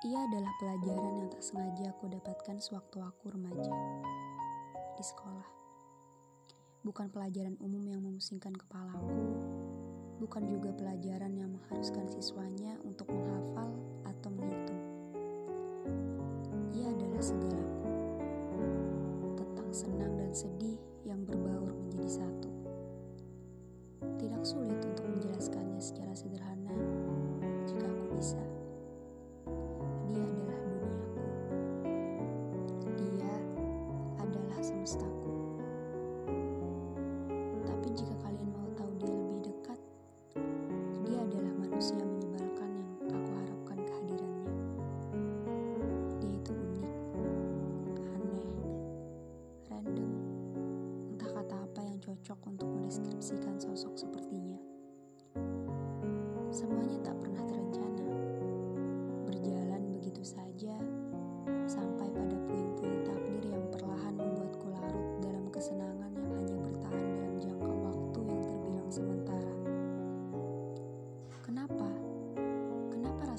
Ia adalah pelajaran yang tak sengaja aku dapatkan sewaktu aku remaja di sekolah. Bukan pelajaran umum yang memusingkan kepalaku, bukan juga pelajaran yang mengharuskan siswanya untuk menghafal atau menghitung. Ia adalah segalaku, tentang senang dan sedih semestaku. Tapi jika kalian mau tahu dia lebih dekat, dia adalah manusia menyebalkan yang aku harapkan kehadirannya. Dia itu unik, aneh, random, entah kata apa yang cocok untuk mendeskripsikan sosok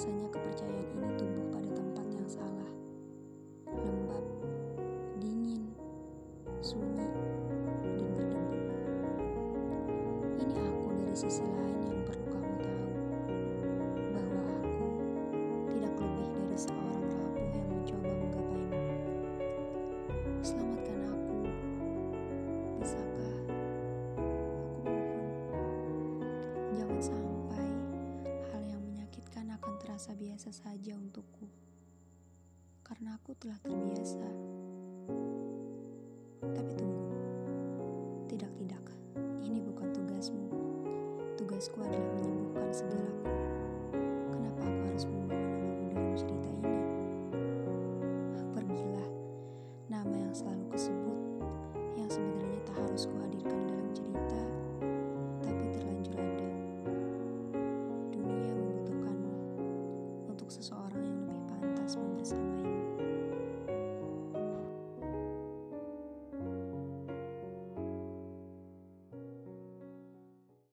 rasanya kepercayaan ini tumbuh pada tempat yang salah? Lembab, dingin, sunyi, dan berdebu. Ini aku dari sisi lain yang perlu kamu tahu bahwa aku tidak lebih dari seorang rapuh yang mencoba menggapaimu. Selamatkan aku, bisakah? Aku mohon, jangan sampai terasa biasa saja untukku, karena aku telah terbiasa. Tapi tunggu, tidak, tidak, ini bukan tugasmu. Tugasku adalah menyembuhkan segalaku. Kenapa aku harus membawa namamu dalam cerita ini? Pergilah, nama yang selalu kusebut, seseorang yang lebih pantas membersamai